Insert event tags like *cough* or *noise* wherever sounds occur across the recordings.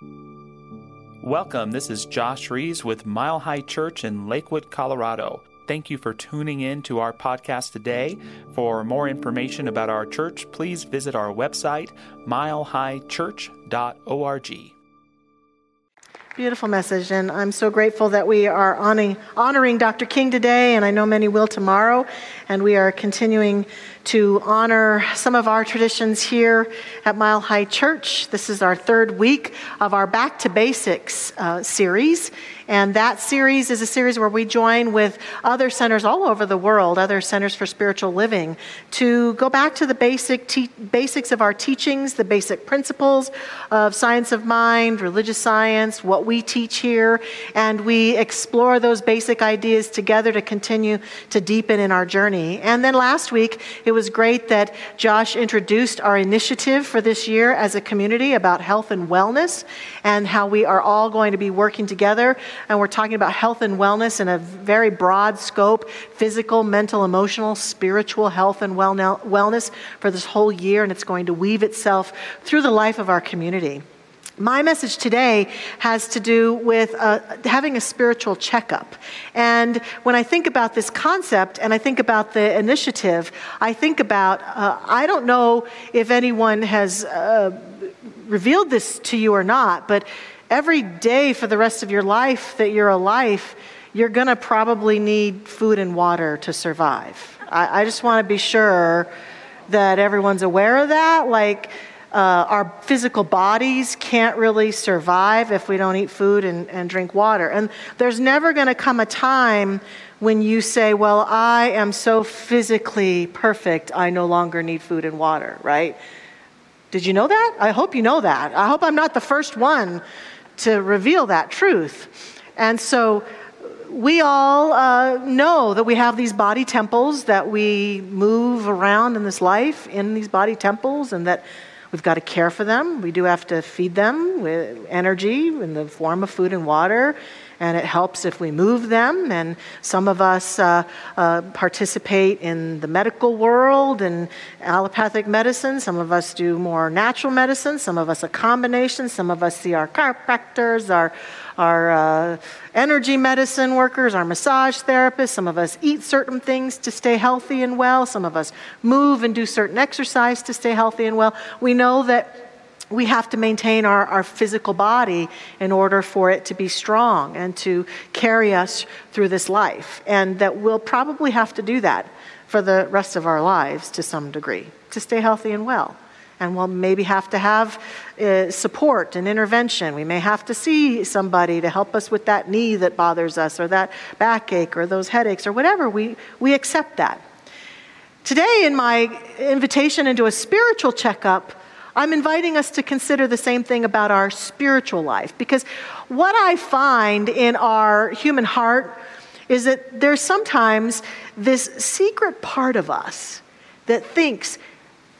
Welcome. This is Josh Rees with Mile High Church in Lakewood, Colorado. Thank you for tuning in to our podcast today. For more information about our church, please visit our website, milehighchurch.org. Beautiful message, and I'm so grateful that we are honoring, honoring Dr. King today, and I know many will tomorrow. And we are continuing to honor some of our traditions here at Mile High Church. This is our third week of our Back to Basics uh, series. And that series is a series where we join with other centers all over the world, other centers for spiritual living, to go back to the basic te- basics of our teachings, the basic principles of science of mind, religious science, what we teach here. And we explore those basic ideas together to continue to deepen in our journey. And then last week, it was great that Josh introduced our initiative for this year as a community about health and wellness and how we are all going to be working together and we're talking about health and wellness in a very broad scope physical, mental, emotional, spiritual health and wellness for this whole year, and it's going to weave itself through the life of our community. My message today has to do with uh, having a spiritual checkup. And when I think about this concept and I think about the initiative, I think about uh, I don't know if anyone has uh, revealed this to you or not, but every day for the rest of your life that you're alive, you're going to probably need food and water to survive. I, I just want to be sure that everyone's aware of that. Like, uh, our physical bodies can't really survive if we don't eat food and, and drink water. And there's never going to come a time when you say, Well, I am so physically perfect, I no longer need food and water, right? Did you know that? I hope you know that. I hope I'm not the first one to reveal that truth. And so we all uh, know that we have these body temples, that we move around in this life in these body temples, and that we've got to care for them. We do have to feed them with energy in the form of food and water and it helps if we move them. And some of us uh, uh, participate in the medical world and allopathic medicine. Some of us do more natural medicine. Some of us a combination. Some of us see our chiropractors, our our uh, energy medicine workers, our massage therapists. Some of us eat certain things to stay healthy and well. Some of us move and do certain exercise to stay healthy and well. We know that we have to maintain our, our physical body in order for it to be strong and to carry us through this life. And that we'll probably have to do that for the rest of our lives to some degree to stay healthy and well. And we'll maybe have to have uh, support and intervention. We may have to see somebody to help us with that knee that bothers us, or that backache, or those headaches, or whatever. We, we accept that. Today, in my invitation into a spiritual checkup, I'm inviting us to consider the same thing about our spiritual life. Because what I find in our human heart is that there's sometimes this secret part of us that thinks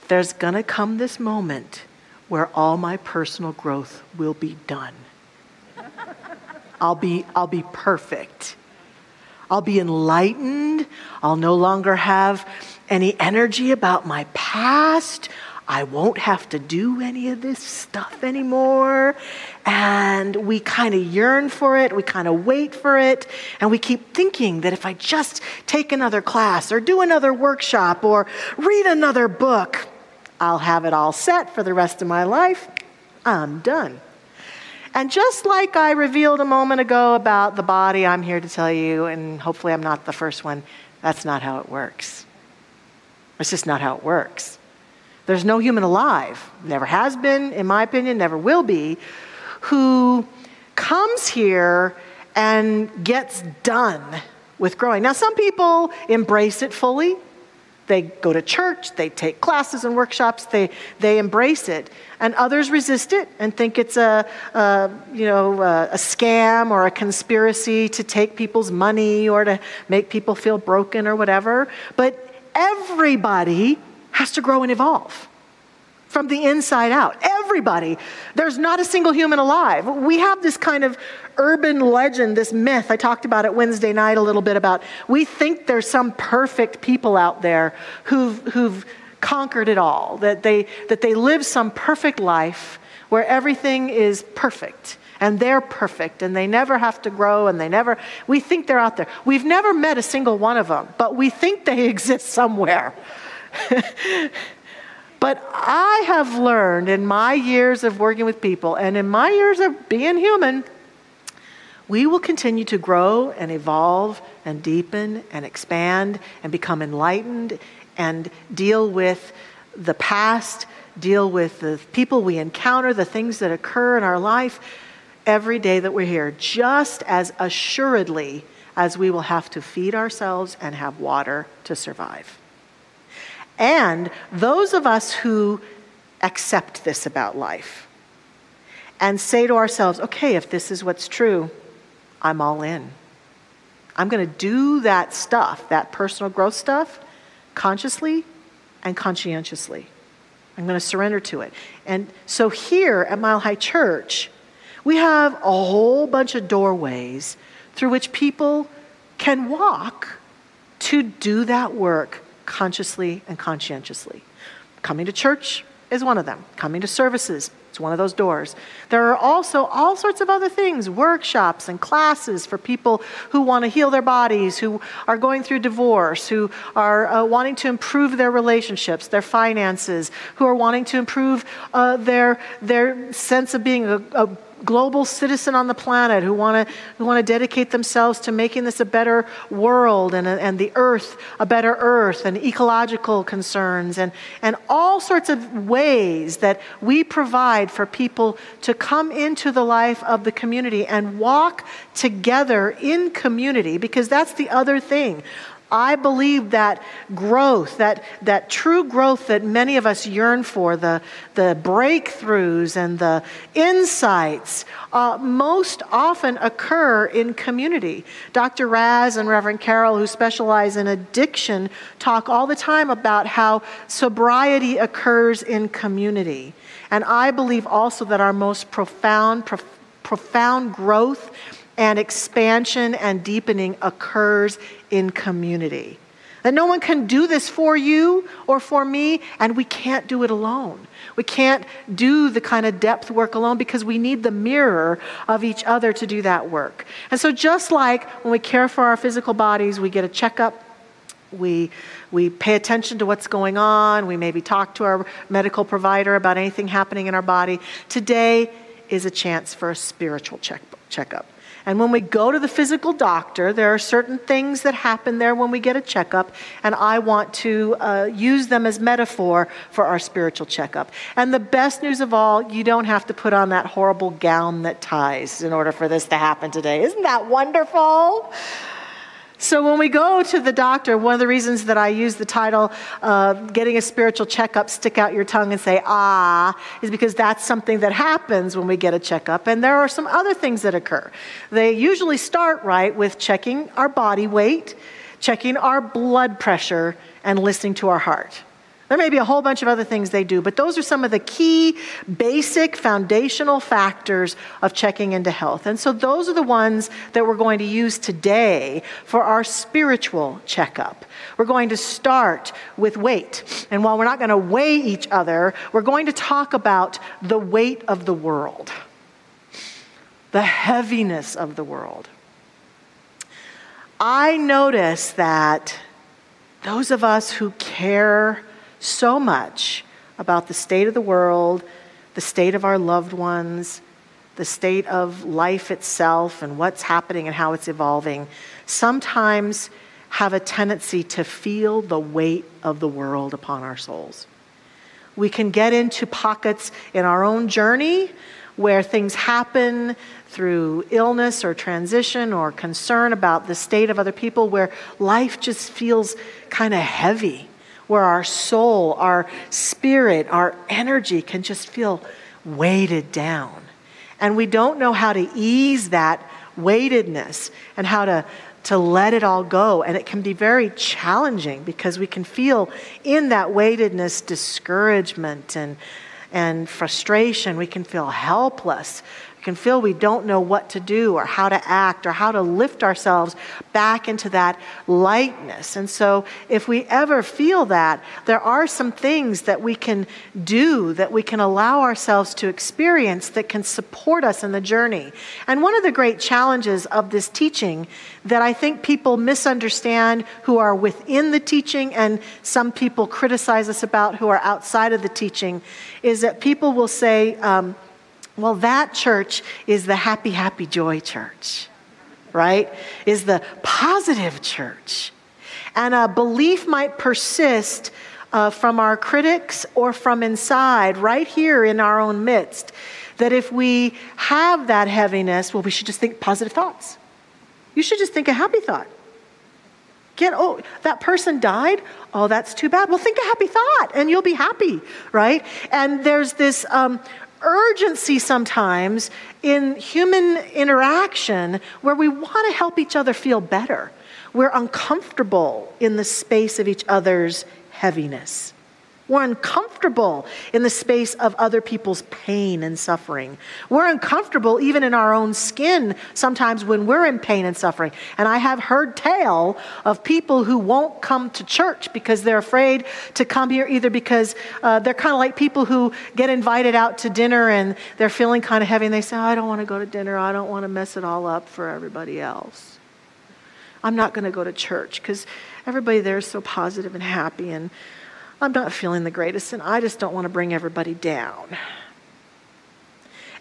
there's going to come this moment where all my personal growth will be done. I'll be, I'll be perfect. I'll be enlightened. I'll no longer have any energy about my past. I won't have to do any of this stuff anymore. And we kind of yearn for it, we kind of wait for it, and we keep thinking that if I just take another class or do another workshop or read another book, I'll have it all set for the rest of my life. I'm done. And just like I revealed a moment ago about the body, I'm here to tell you, and hopefully I'm not the first one, that's not how it works. It's just not how it works. There's no human alive, never has been, in my opinion, never will be, who comes here and gets done with growing. Now, some people embrace it fully. They go to church, they take classes and workshops, they, they embrace it. And others resist it and think it's a, a you know, a, a scam or a conspiracy to take people's money or to make people feel broken or whatever. But everybody has to grow and evolve from the inside out. Everybody. There's not a single human alive. We have this kind of urban legend, this myth. I talked about it Wednesday night a little bit about we think there's some perfect people out there who've, who've conquered it all, that they, that they live some perfect life where everything is perfect and they're perfect and they never have to grow and they never, we think they're out there. We've never met a single one of them, but we think they *laughs* exist somewhere. *laughs* but I have learned in my years of working with people and in my years of being human, we will continue to grow and evolve and deepen and expand and become enlightened and deal with the past, deal with the people we encounter, the things that occur in our life every day that we're here, just as assuredly as we will have to feed ourselves and have water to survive. And those of us who accept this about life and say to ourselves, okay, if this is what's true, I'm all in. I'm going to do that stuff, that personal growth stuff, consciously and conscientiously. I'm going to surrender to it. And so here at Mile High Church, we have a whole bunch of doorways through which people can walk to do that work consciously and conscientiously. Coming to church is one of them, coming to services it's one of those doors. There are also all sorts of other things workshops and classes for people who want to heal their bodies, who are going through divorce, who are uh, wanting to improve their relationships, their finances, who are wanting to improve uh, their, their sense of being a, a global citizen on the planet who want to who want to dedicate themselves to making this a better world and, and the earth a better earth and ecological concerns and, and all sorts of ways that we provide for people to come into the life of the community and walk together in community because that's the other thing I believe that growth, that, that true growth that many of us yearn for, the, the breakthroughs and the insights, uh, most often occur in community. Dr. Raz and Reverend Carol, who specialize in addiction, talk all the time about how sobriety occurs in community. And I believe also that our most profound, prof- profound growth and expansion and deepening occurs in community. That no one can do this for you or for me, and we can't do it alone. We can't do the kind of depth work alone because we need the mirror of each other to do that work. And so, just like when we care for our physical bodies, we get a checkup, we, we pay attention to what's going on, we maybe talk to our medical provider about anything happening in our body. Today is a chance for a spiritual check, checkup. And when we go to the physical doctor, there are certain things that happen there when we get a checkup, and I want to uh, use them as metaphor for our spiritual checkup. And the best news of all, you don't have to put on that horrible gown that ties in order for this to happen today. Isn't that wonderful? So, when we go to the doctor, one of the reasons that I use the title, uh, Getting a Spiritual Checkup, Stick Out Your Tongue and Say, Ah, is because that's something that happens when we get a checkup. And there are some other things that occur. They usually start right with checking our body weight, checking our blood pressure, and listening to our heart. There may be a whole bunch of other things they do, but those are some of the key, basic, foundational factors of checking into health. And so those are the ones that we're going to use today for our spiritual checkup. We're going to start with weight. And while we're not going to weigh each other, we're going to talk about the weight of the world, the heaviness of the world. I notice that those of us who care so much about the state of the world, the state of our loved ones, the state of life itself, and what's happening and how it's evolving, sometimes have a tendency to feel the weight of the world upon our souls. We can get into pockets in our own journey where things happen through illness or transition or concern about the state of other people, where life just feels kind of heavy where our soul, our spirit, our energy can just feel weighted down. And we don't know how to ease that weightedness and how to, to let it all go. And it can be very challenging because we can feel in that weightedness discouragement and, and frustration. We can feel helpless can feel we don't know what to do or how to act or how to lift ourselves back into that lightness. And so, if we ever feel that, there are some things that we can do, that we can allow ourselves to experience that can support us in the journey. And one of the great challenges of this teaching that I think people misunderstand who are within the teaching and some people criticize us about who are outside of the teaching is that people will say, um, well, that church is the happy, happy, joy church, right? Is the positive church. And a belief might persist uh, from our critics or from inside, right here in our own midst, that if we have that heaviness, well, we should just think positive thoughts. You should just think a happy thought. Get, oh, that person died? Oh, that's too bad. Well, think a happy thought and you'll be happy, right? And there's this um, urgency sometimes in human interaction where we want to help each other feel better. We're uncomfortable in the space of each other's heaviness. We're uncomfortable in the space of other people's pain and suffering. We're uncomfortable even in our own skin sometimes when we're in pain and suffering. And I have heard tale of people who won't come to church because they're afraid to come here, either because uh, they're kind of like people who get invited out to dinner and they're feeling kind of heavy and they say, oh, I don't want to go to dinner. I don't want to mess it all up for everybody else. I'm not going to go to church because everybody there is so positive and happy and I'm not feeling the greatest, and I just don't want to bring everybody down.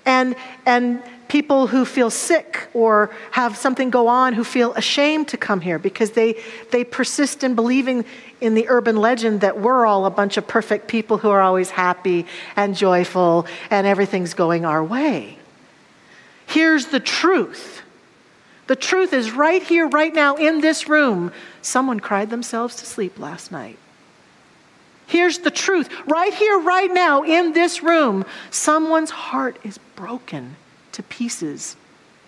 And, and people who feel sick or have something go on who feel ashamed to come here because they, they persist in believing in the urban legend that we're all a bunch of perfect people who are always happy and joyful and everything's going our way. Here's the truth the truth is right here, right now, in this room. Someone cried themselves to sleep last night. Here's the truth. Right here, right now, in this room, someone's heart is broken to pieces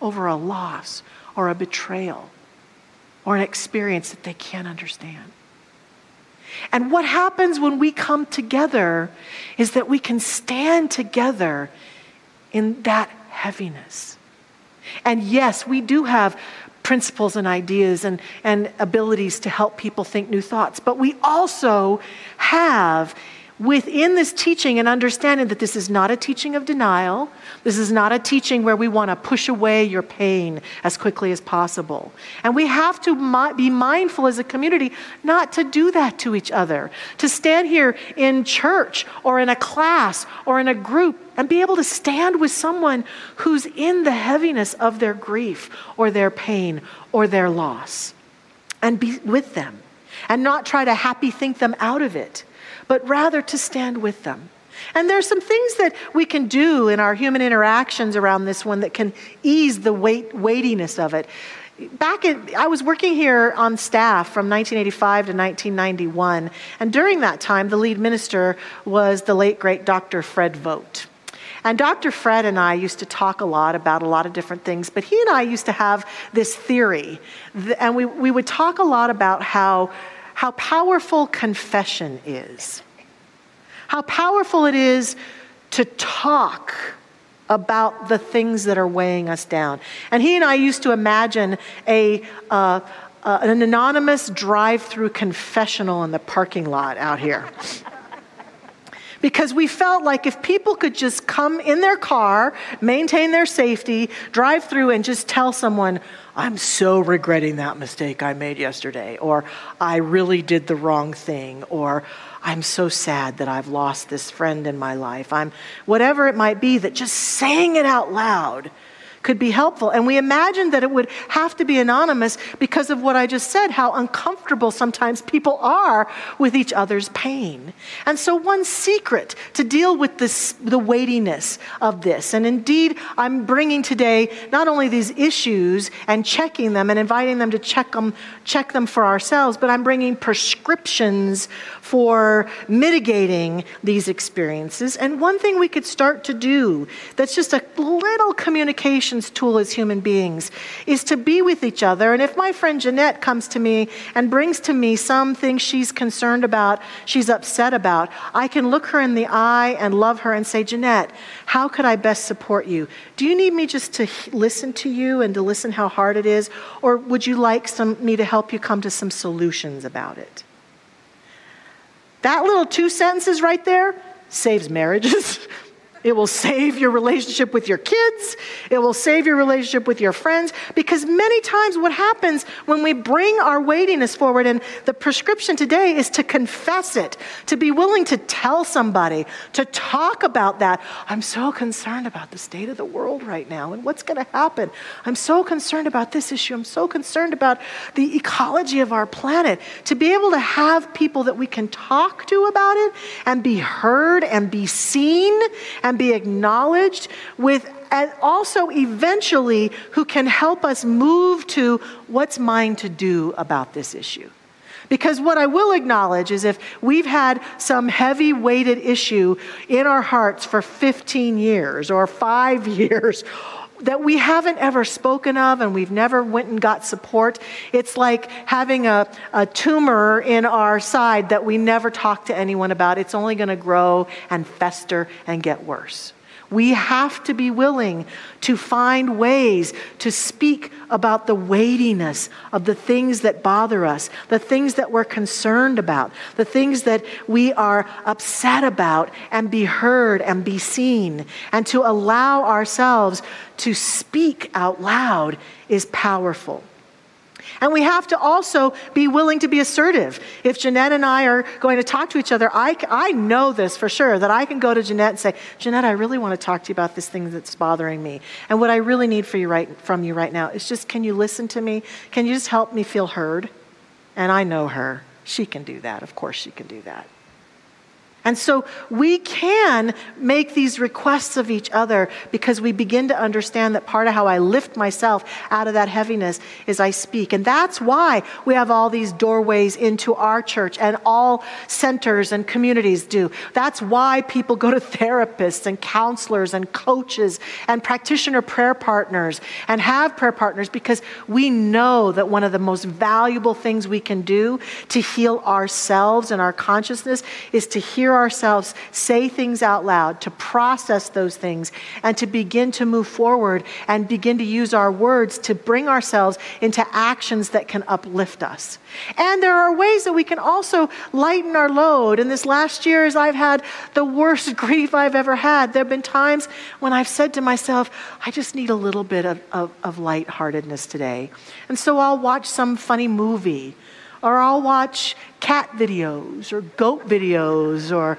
over a loss or a betrayal or an experience that they can't understand. And what happens when we come together is that we can stand together in that heaviness. And yes, we do have principles and ideas and, and abilities to help people think new thoughts. But we also have within this teaching and understanding that this is not a teaching of denial. This is not a teaching where we want to push away your pain as quickly as possible. And we have to be mindful as a community not to do that to each other. To stand here in church or in a class or in a group and be able to stand with someone who's in the heaviness of their grief or their pain or their loss and be with them and not try to happy think them out of it but rather to stand with them. And there are some things that we can do in our human interactions around this one that can ease the weight, weightiness of it. Back in, I was working here on staff from 1985 to 1991, and during that time, the lead minister was the late great Dr. Fred Vogt. And Dr. Fred and I used to talk a lot about a lot of different things, but he and I used to have this theory, and we, we would talk a lot about how how powerful confession is. How powerful it is to talk about the things that are weighing us down. And he and I used to imagine a, uh, uh, an anonymous drive through confessional in the parking lot out here. *laughs* because we felt like if people could just come in their car, maintain their safety, drive through, and just tell someone, I'm so regretting that mistake I made yesterday, or I really did the wrong thing, or I'm so sad that I've lost this friend in my life. I'm whatever it might be, that just saying it out loud could be helpful. And we imagined that it would have to be anonymous because of what I just said, how uncomfortable sometimes people are with each other's pain. And so, one secret to deal with this, the weightiness of this, and indeed, I'm bringing today not only these issues and checking them and inviting them to check them, check them for ourselves, but I'm bringing prescriptions for mitigating these experiences. And one thing we could start to do that's just a little communication communications tool as human beings is to be with each other. And if my friend Jeanette comes to me and brings to me something she's concerned about, she's upset about, I can look her in the eye and love her and say, Jeanette, how could I best support you? Do you need me just to listen to you and to listen how hard it is? Or would you like some, me to help you come to some solutions about it? That little two sentences right there saves marriages. *laughs* It will save your relationship with your kids. It will save your relationship with your friends. Because many times, what happens when we bring our weightiness forward, and the prescription today is to confess it, to be willing to tell somebody, to talk about that. I'm so concerned about the state of the world right now and what's going to happen. I'm so concerned about this issue. I'm so concerned about the ecology of our planet. To be able to have people that we can talk to about it and be heard and be seen and be acknowledged with and also eventually who can help us move to what's mine to do about this issue. Because what I will acknowledge is if we've had some heavy weighted issue in our hearts for 15 years or five *laughs* years, that we haven't ever spoken of and we've never went and got support. It's like having a, a tumor in our side that we never talk to anyone about. It's only going to grow and fester and get worse. We have to be willing to find ways to speak about the weightiness of the things that bother us, the things that we're concerned about, the things that we are upset about, and be heard and be seen. And to allow ourselves to speak out loud is powerful. And we have to also be willing to be assertive. If Jeanette and I are going to talk to each other, I, I know this for sure that I can go to Jeanette and say, Jeanette, I really want to talk to you about this thing that's bothering me. And what I really need for you right, from you right now is just can you listen to me? Can you just help me feel heard? And I know her. She can do that. Of course, she can do that. And so we can make these requests of each other because we begin to understand that part of how I lift myself out of that heaviness is I speak. And that's why we have all these doorways into our church and all centers and communities do. That's why people go to therapists and counselors and coaches and practitioner prayer partners and have prayer partners because we know that one of the most valuable things we can do to heal ourselves and our consciousness is to hear ourselves say things out loud, to process those things, and to begin to move forward and begin to use our words to bring ourselves into actions that can uplift us. And there are ways that we can also lighten our load. In this last year, as I've had the worst *laughs* grief I've ever had, there have been times when I've said to myself, I just need a little bit of, of, of lightheartedness today. And so I'll watch some funny movie or I'll watch cat videos or goat videos or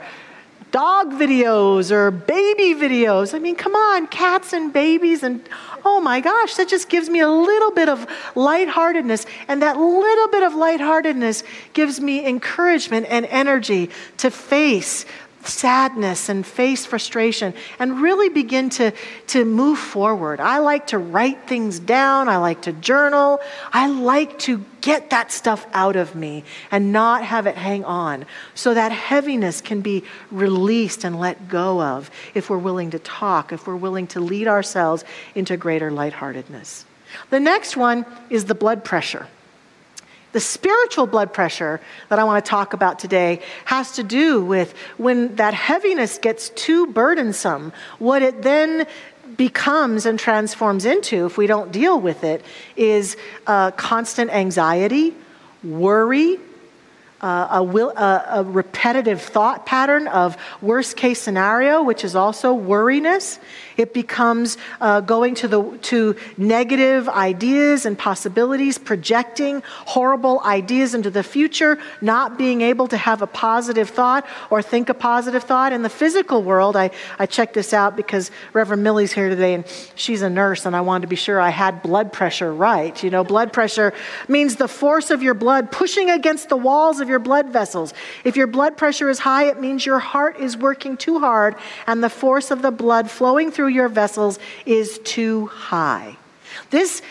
dog videos or baby videos. I mean, come on, cats and babies and oh my gosh, that just gives me a little bit of lightheartedness. And that little bit of lightheartedness gives me encouragement and energy to face sadness and face frustration and really begin to, to move forward. I like to write things down. I like to journal. I like to get that stuff out of me and not have it hang on so that heaviness can be released and let go of if we're willing to talk, if we're willing to lead ourselves into greater lightheartedness. The next one is the blood pressure. The spiritual blood pressure that I want to talk about today has to do with when that heaviness gets too burdensome, what it then becomes and transforms into, if we don't deal with it, is uh, constant anxiety, worry, uh, a, will, uh, a, repetitive thought pattern of worst case scenario, which is also worriness. It becomes uh, going to, the, to negative ideas and possibilities, projecting horrible ideas into the future, not being able to have a positive thought or think a positive thought. In the physical world, I, I checked this out because Reverend Millie's here today and she's a nurse, and I wanted to be sure I had blood pressure right. You know, blood pressure means the force of your blood pushing against the walls of of your blood vessels. If your blood pressure is high, it means your heart is working too hard and the force of the blood flowing through your vessels is too high. This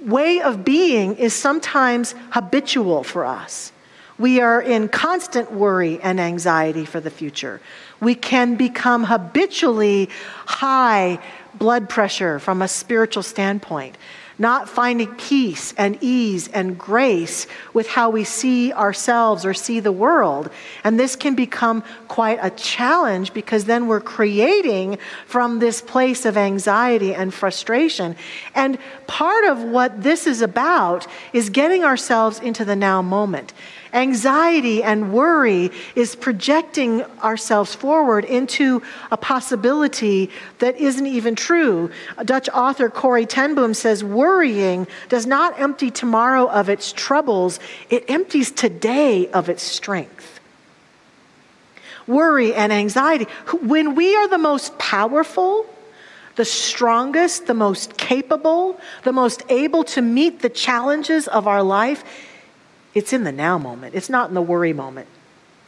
way of being is sometimes habitual for us. We are in constant worry and anxiety for the future. We can become habitually high blood pressure from a spiritual standpoint not finding peace and ease and grace with how we see ourselves or see the world. And this can become quite a challenge because then we're creating from this place of anxiety and frustration. And part of what this is about is getting ourselves into the now moment. Anxiety and worry is projecting ourselves forward into a possibility that isn't even true. Dutch author Corrie ten Boom says worrying does not empty tomorrow of its troubles, it empties today of its strength. Worry and anxiety. When we are the most powerful, the strongest, the most capable, the most able to meet the challenges of our life, it's in the now moment. It's not in the worry moment.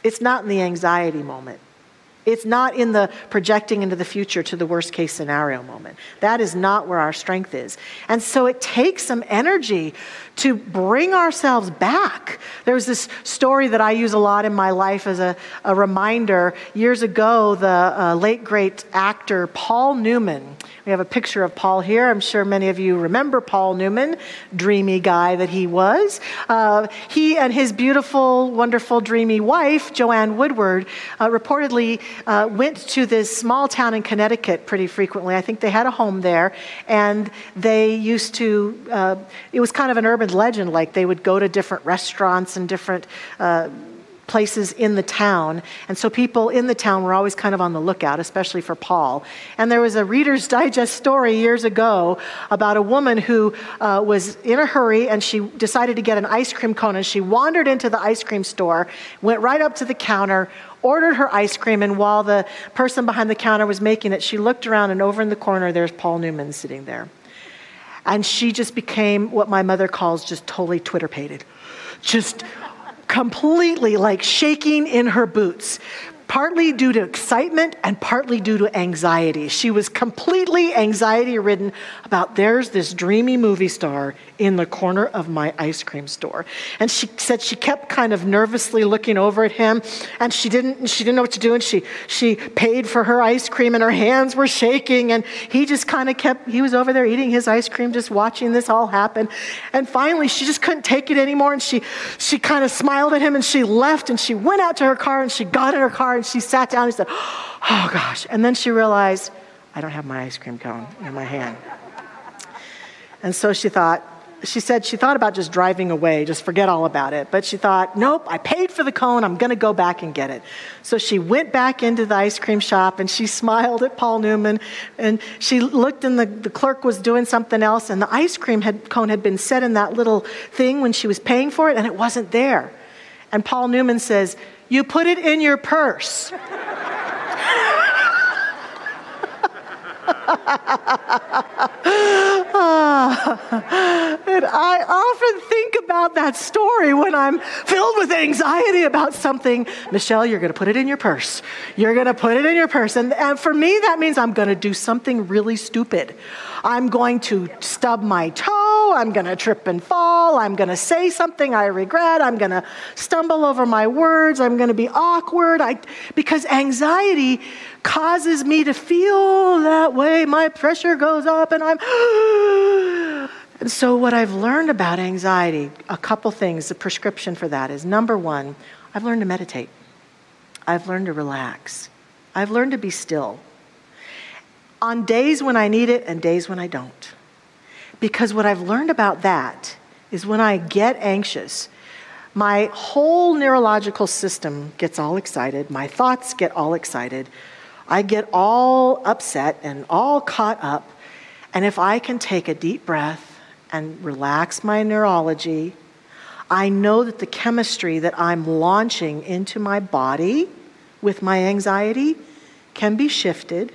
It's not in the anxiety moment. It's not in the projecting into the future to the worst case scenario moment. That is not where our strength is. And so it takes some energy to bring ourselves back. There's this story that I use a lot in my life as a, a reminder. Years ago, the uh, late great actor Paul Newman, we have a picture of Paul here. I'm sure many of you remember Paul Newman, dreamy guy that he was. Uh, he and his beautiful, wonderful, dreamy wife, Joanne Woodward, uh, reportedly uh, went to this small town in Connecticut pretty frequently. I think they had a home there, and they used to, uh, it was kind of an urban legend, like they would go to different restaurants and different uh, places in the town. And so people in the town were always kind of on the lookout, especially for Paul. And there was a Reader's Digest story years ago about a woman who uh, was in a hurry and she decided to get an ice cream cone. And she wandered into the ice cream store, went right up to the counter, ordered her ice cream. And while the person behind the counter was making it, she looked around and over in the corner, there's Paul Newman sitting there. And she just became what my mother calls just totally Twitter pated. Just completely like shaking in her boots, partly due to excitement and partly due to anxiety. She was completely anxiety ridden about there's this dreamy movie star in the corner of my ice cream store. And she said she kept kind of nervously looking over at him and she didn't she didn't know what to do and she she paid for her ice cream and her hands were shaking and he just kind of kept he was over there eating his ice cream just watching this all happen. And finally she just couldn't take it anymore and she she kind of smiled at him and she left and she went out to her car and she got in her car and she sat down and said, "Oh gosh." And then she realized I don't have my ice cream cone in my hand. And so she thought, she said she thought about just driving away, just forget all about it. But she thought, nope, I paid for the cone. I'm going to go back and get it. So she went back into the ice cream shop and she *laughs* smiled at Paul Newman. And she looked and the, the clerk was doing something else. And the ice cream had, cone had been set in that little thing when she was paying for it and it wasn't there. And Paul Newman says, You put it in your purse. *laughs* and I often think about that story when I'm filled with anxiety about something. Michelle, you're going to put it in your purse. You're going to put it in your purse. And, and for me, that means I'm going to do something really stupid. I'm going to stub my toe. I'm going to trip and fall. I'm going to say something I regret. I'm going to stumble over my words. I'm going to be awkward. I, because anxiety causes me to feel that way. My pressure goes up and I'm. *gasps* and so, what I've learned about anxiety, a couple things, the prescription for that is number one, I've learned to meditate. I've learned to relax. I've learned to be still on days when I need it and days when I don't. Because what I've learned about that is when I get anxious, my whole neurological system gets all excited, my thoughts get all excited, I get all upset and all caught up. And if I can take a deep breath and relax my neurology, I know that the chemistry that I'm launching into my body with my anxiety can be shifted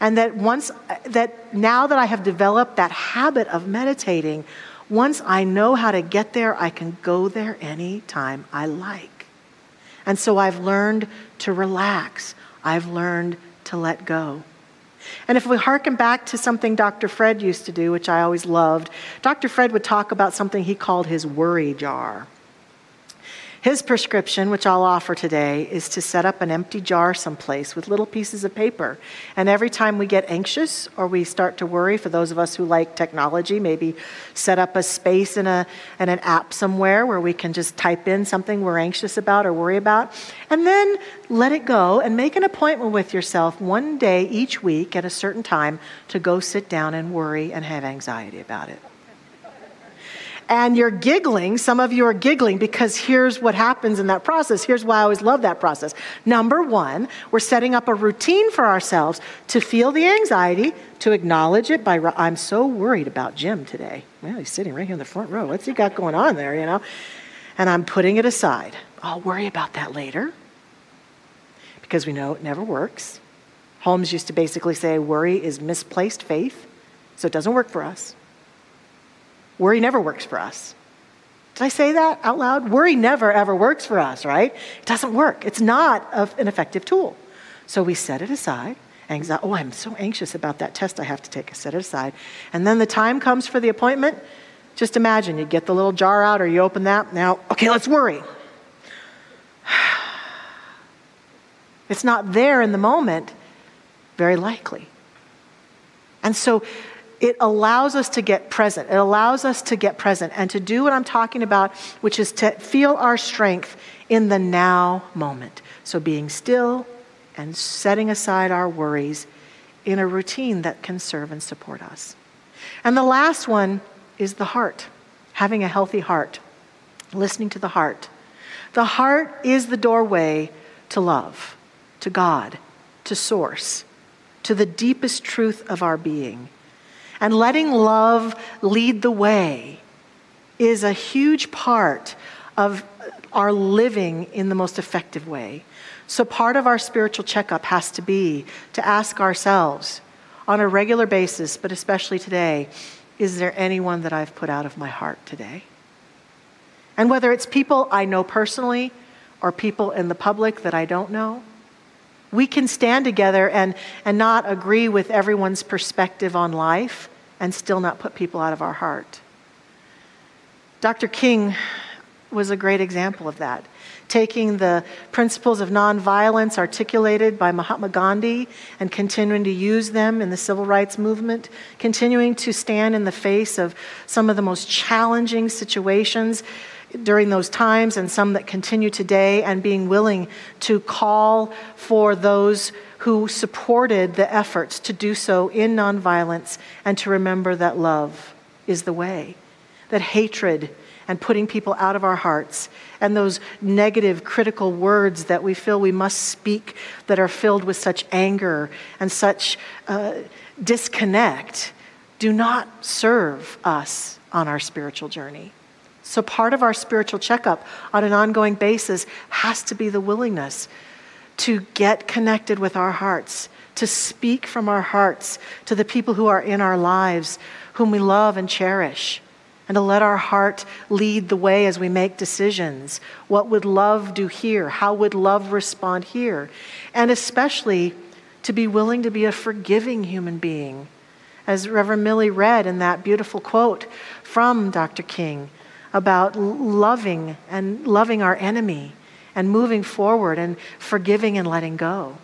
and that once, that now that I have developed that habit of meditating, once I know how to get there, I can go there anytime I like. And so I've learned to relax. I've learned to let go. And if we hearken back to something Dr. Fred used to do, which I always loved, Dr. Fred would talk about something he called his worry jar. His prescription, which I'll offer today, is to set up an empty jar someplace with little pieces of paper. And every time we get anxious or we start to worry, for those of us who like technology, maybe set up a space in, a, in an app somewhere where we can just type in something we're anxious about or worry about. And then let it go and make an appointment with yourself one day each week at a certain time to go sit down and worry and have anxiety about it and you're giggling. Some of you are giggling because here's what happens in that process. Here's why I always love that process. Number one, we're setting up a routine for ourselves to feel the anxiety, to acknowledge it by, I'm so worried about Jim today. Well, he's sitting right here in the front row. What's he got going on there, you know? And I'm putting it aside. I'll worry about that later because we know it never works. Holmes used to basically say worry is misplaced faith, so it doesn't work for us. Worry never works for us. Did I say that out loud? Worry never, ever works for us, right? It doesn't work. It's not a, an effective tool. So we set it aside. Anxiety, oh, I'm so anxious about that test I have to take. I set it aside. And then the time comes for the appointment. Just imagine you get the little jar out or you open that. Now, okay, let's worry. *sighs* It's not there in the moment, very likely. And so it allows us to get present. It allows us to get present and to do what I'm talking about, which is to feel our strength in the now moment. So being still and setting aside our worries in a routine that can serve and support us. And the last one is the heart, having a healthy heart, listening to the heart. The heart is the doorway to love, to God, to source, to the deepest truth of our being. And letting love lead the way is a huge part of our living in the most effective way. So, part of our spiritual checkup has to be to ask ourselves on a regular basis, but especially today, is there anyone that I've put out of my heart today? And whether it's people I know personally or people in the public that I don't know, we can stand together and, and not agree with everyone's perspective on life and still not put people out of our heart. Dr. King was a great example of that, taking the principles of nonviolence articulated by Mahatma Gandhi and continuing to use them in the civil rights movement, continuing to stand in the face of some of the most challenging situations during those times and some that continue today, and being willing to call for those who supported the efforts to do so in nonviolence and to remember that love is the way, that hatred and putting people out of our hearts and those negative, critical words that we feel we must speak that are filled with such anger and such uh, disconnect do not serve us on our spiritual journey. So, part of our spiritual checkup on an ongoing basis has to be the willingness to get connected with our hearts, to speak from our hearts to the people who are in our lives, whom we love and cherish, and to let our heart lead the way as we make decisions. What would love do here? How would love respond here? And especially to be willing to be a forgiving human being. As Reverend Millie read in that beautiful quote from Dr. King, about loving and loving our enemy and moving forward and forgiving and letting go.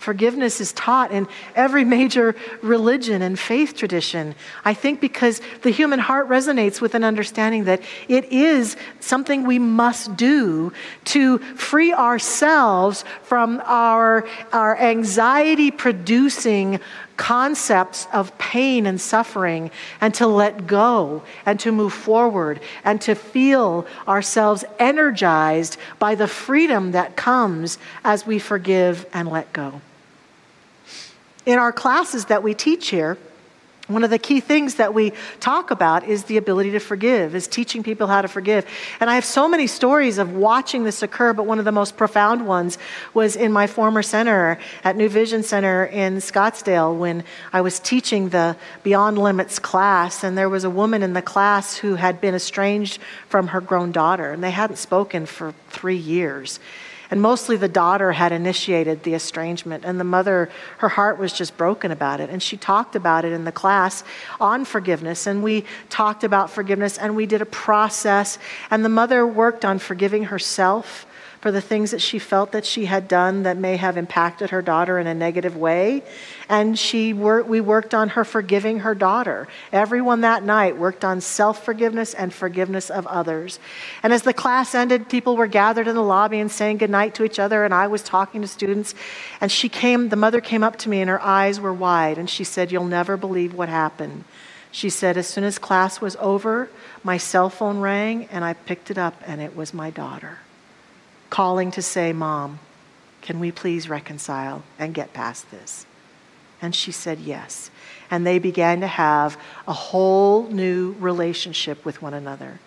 Forgiveness is taught in every major religion and faith tradition. I think because the human heart resonates with an understanding that it is something we must do to free ourselves from our, our anxiety producing concepts of pain and suffering and to let go and to move forward and to feel ourselves energized by the freedom that comes as we forgive and let go. In our classes that we teach here, one of the key things that we talk about is the ability to forgive, is teaching people how to forgive. And I have so many stories of watching this occur, but one of the most profound ones was in my former center at New Vision Center in Scottsdale when I was teaching the Beyond Limits class. And there was a woman in the class who had been estranged from her grown daughter, and they hadn't spoken for three years. And mostly the daughter had initiated the estrangement, and the mother, her heart was just broken about it. And she talked about it in the class on forgiveness. And we talked about forgiveness, and we did a process. And the mother worked on forgiving herself for the things that she felt that she had done that may have impacted her daughter in a negative way. And she wor- we worked on her forgiving her daughter. Everyone that night worked on self forgiveness and forgiveness of others. And as the class ended, people were gathered in the lobby and saying goodnight to each other. And I was talking to students. And she came, the mother came up to me, and her eyes were wide. And she said, You'll never believe what happened. She said, As soon as class was over, my cell phone rang, and I picked it up, and it was my daughter calling to say, Mom, can we please reconcile and get past this? And she said, Yes. And they began to have a whole new relationship with one another.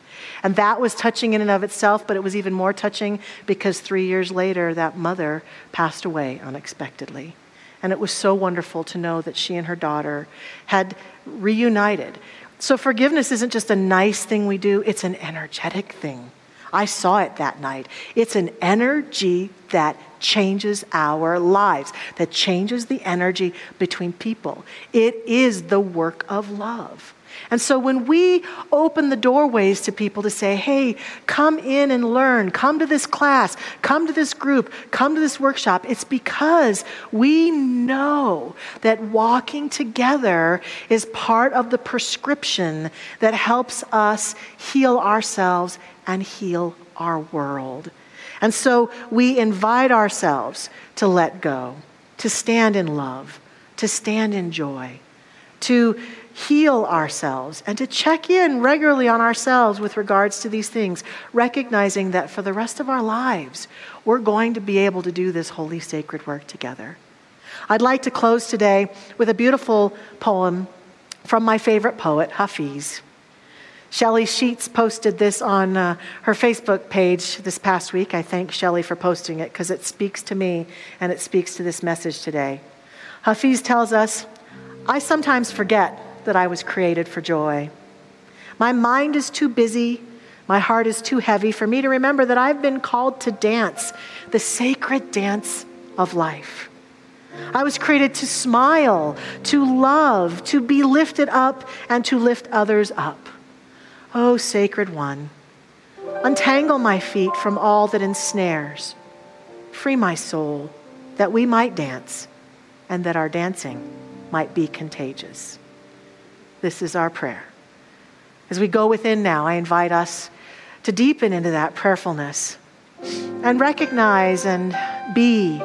And that was touching in and of itself, but it was even more touching because three years later, that mother passed away unexpectedly. And it was so wonderful to know that she and her daughter had reunited. So, forgiveness isn't just a nice thing we do, it's an energetic thing. I saw it that night. It's an energy that changes our lives, that changes the energy between people. It is the work of love. And so when we open the doorways to people to say, hey, come in and learn, come to this class, come to this group, come to this workshop, it's because we know that walking together is part of the prescription that helps us heal ourselves and heal our world. And so we invite ourselves to let go, to stand in love, to stand in joy, to heal ourselves, and to check in regularly on ourselves with regards to these things, recognizing that for the rest of our lives, we're going to be able to do this holy, sacred work together. I'd like to close today with a beautiful poem from my favorite poet, Hafiz. Shelley Sheets posted this on uh, her Facebook page this past week. I thank Shelly for posting it because it speaks to me and it speaks to this message today. Hafiz tells us, I sometimes forget that I was created for joy. My mind is too busy, my heart is too heavy for me to remember that I've been called to dance, the sacred dance of life. I was created to smile, to love, to be lifted up, and to lift others up. O oh, sacred one, untangle my feet from all that ensnares. Free my soul that we might dance and that our dancing might be contagious. This is our prayer. As we go within now, I invite us to deepen into that prayerfulness and recognize and be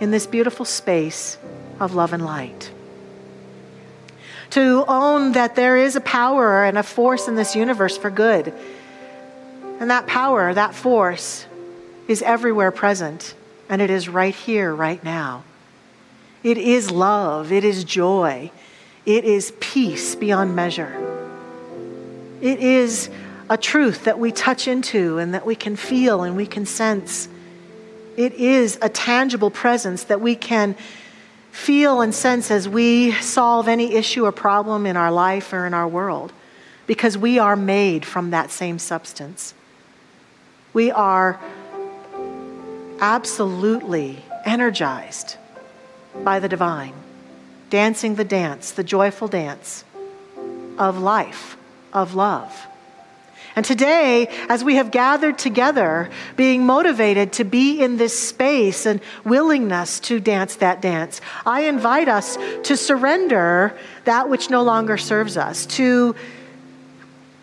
in this beautiful space of love and light to own that there is a power and a force in this universe for good. And that power, that force, is everywhere present, and it is right here, right now. It is love, it is joy, it is peace beyond measure. It is a truth that we touch into and that we can feel and we can sense. It is a tangible presence that we can feel and sense as we solve any issue or problem in our life or in our world because we are made from that same substance. We are absolutely energized by the divine, dancing the dance, the joyful dance of life, of love. And today, as we have gathered together, being motivated to be in this space and willingness to dance that dance, I invite us to surrender that which no longer serves us, to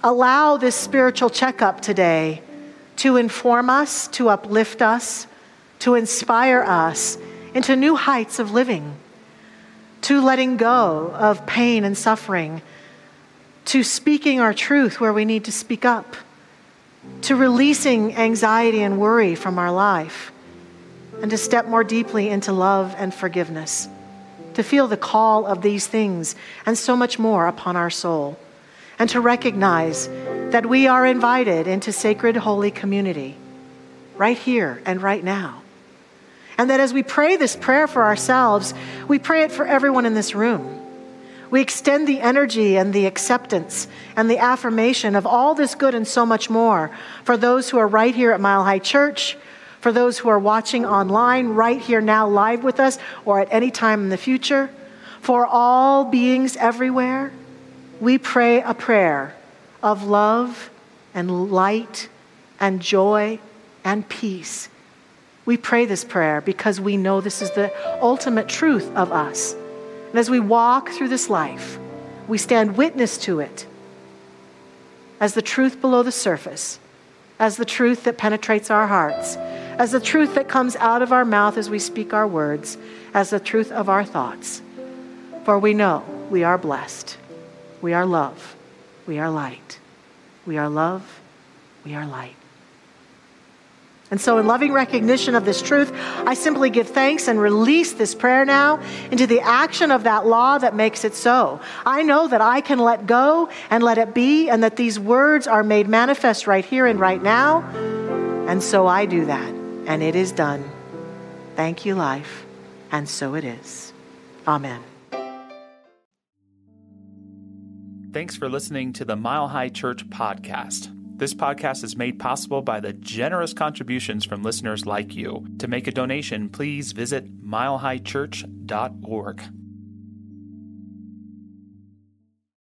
allow this spiritual checkup today to inform us, to uplift us, to inspire us into new heights of living, to letting go of pain and suffering to speaking our truth where we need to speak up, to releasing anxiety and worry from our life, and to step more deeply into love and forgiveness, to feel the call of these things and so much more upon our soul, and to recognize that we are invited into sacred holy community right here and right now. And that as we pray this prayer for ourselves, we pray it for everyone in this room we extend the energy and the acceptance and the affirmation of all this good and so much more for those who are right here at Mile High Church, For those who are watching online, right here now, live with us, or at any time in the future, for all beings everywhere, we pray a prayer of love and light and joy and peace. We pray this prayer because we know this is the ultimate truth of us. And as we walk through this life, we stand witness to it as the truth below the surface, as the truth that penetrates our hearts, as the truth that comes out of our mouth as we speak our words, as the truth of our thoughts. For we know we are blessed. We are love. We are light. We are love. We are light. And so, in loving recognition of this truth, I simply give thanks and release this prayer now into the action of that law that makes it so. I know that I can let go and let it be, and that these words are made manifest right here and right now. And so I do that, and it is done. Thank you, life. And so it is. Amen. Thanks for listening to the Mile High Church podcast. This podcast is made possible by the generous contributions from listeners like you. To make a donation, please visit milehighchurch.org.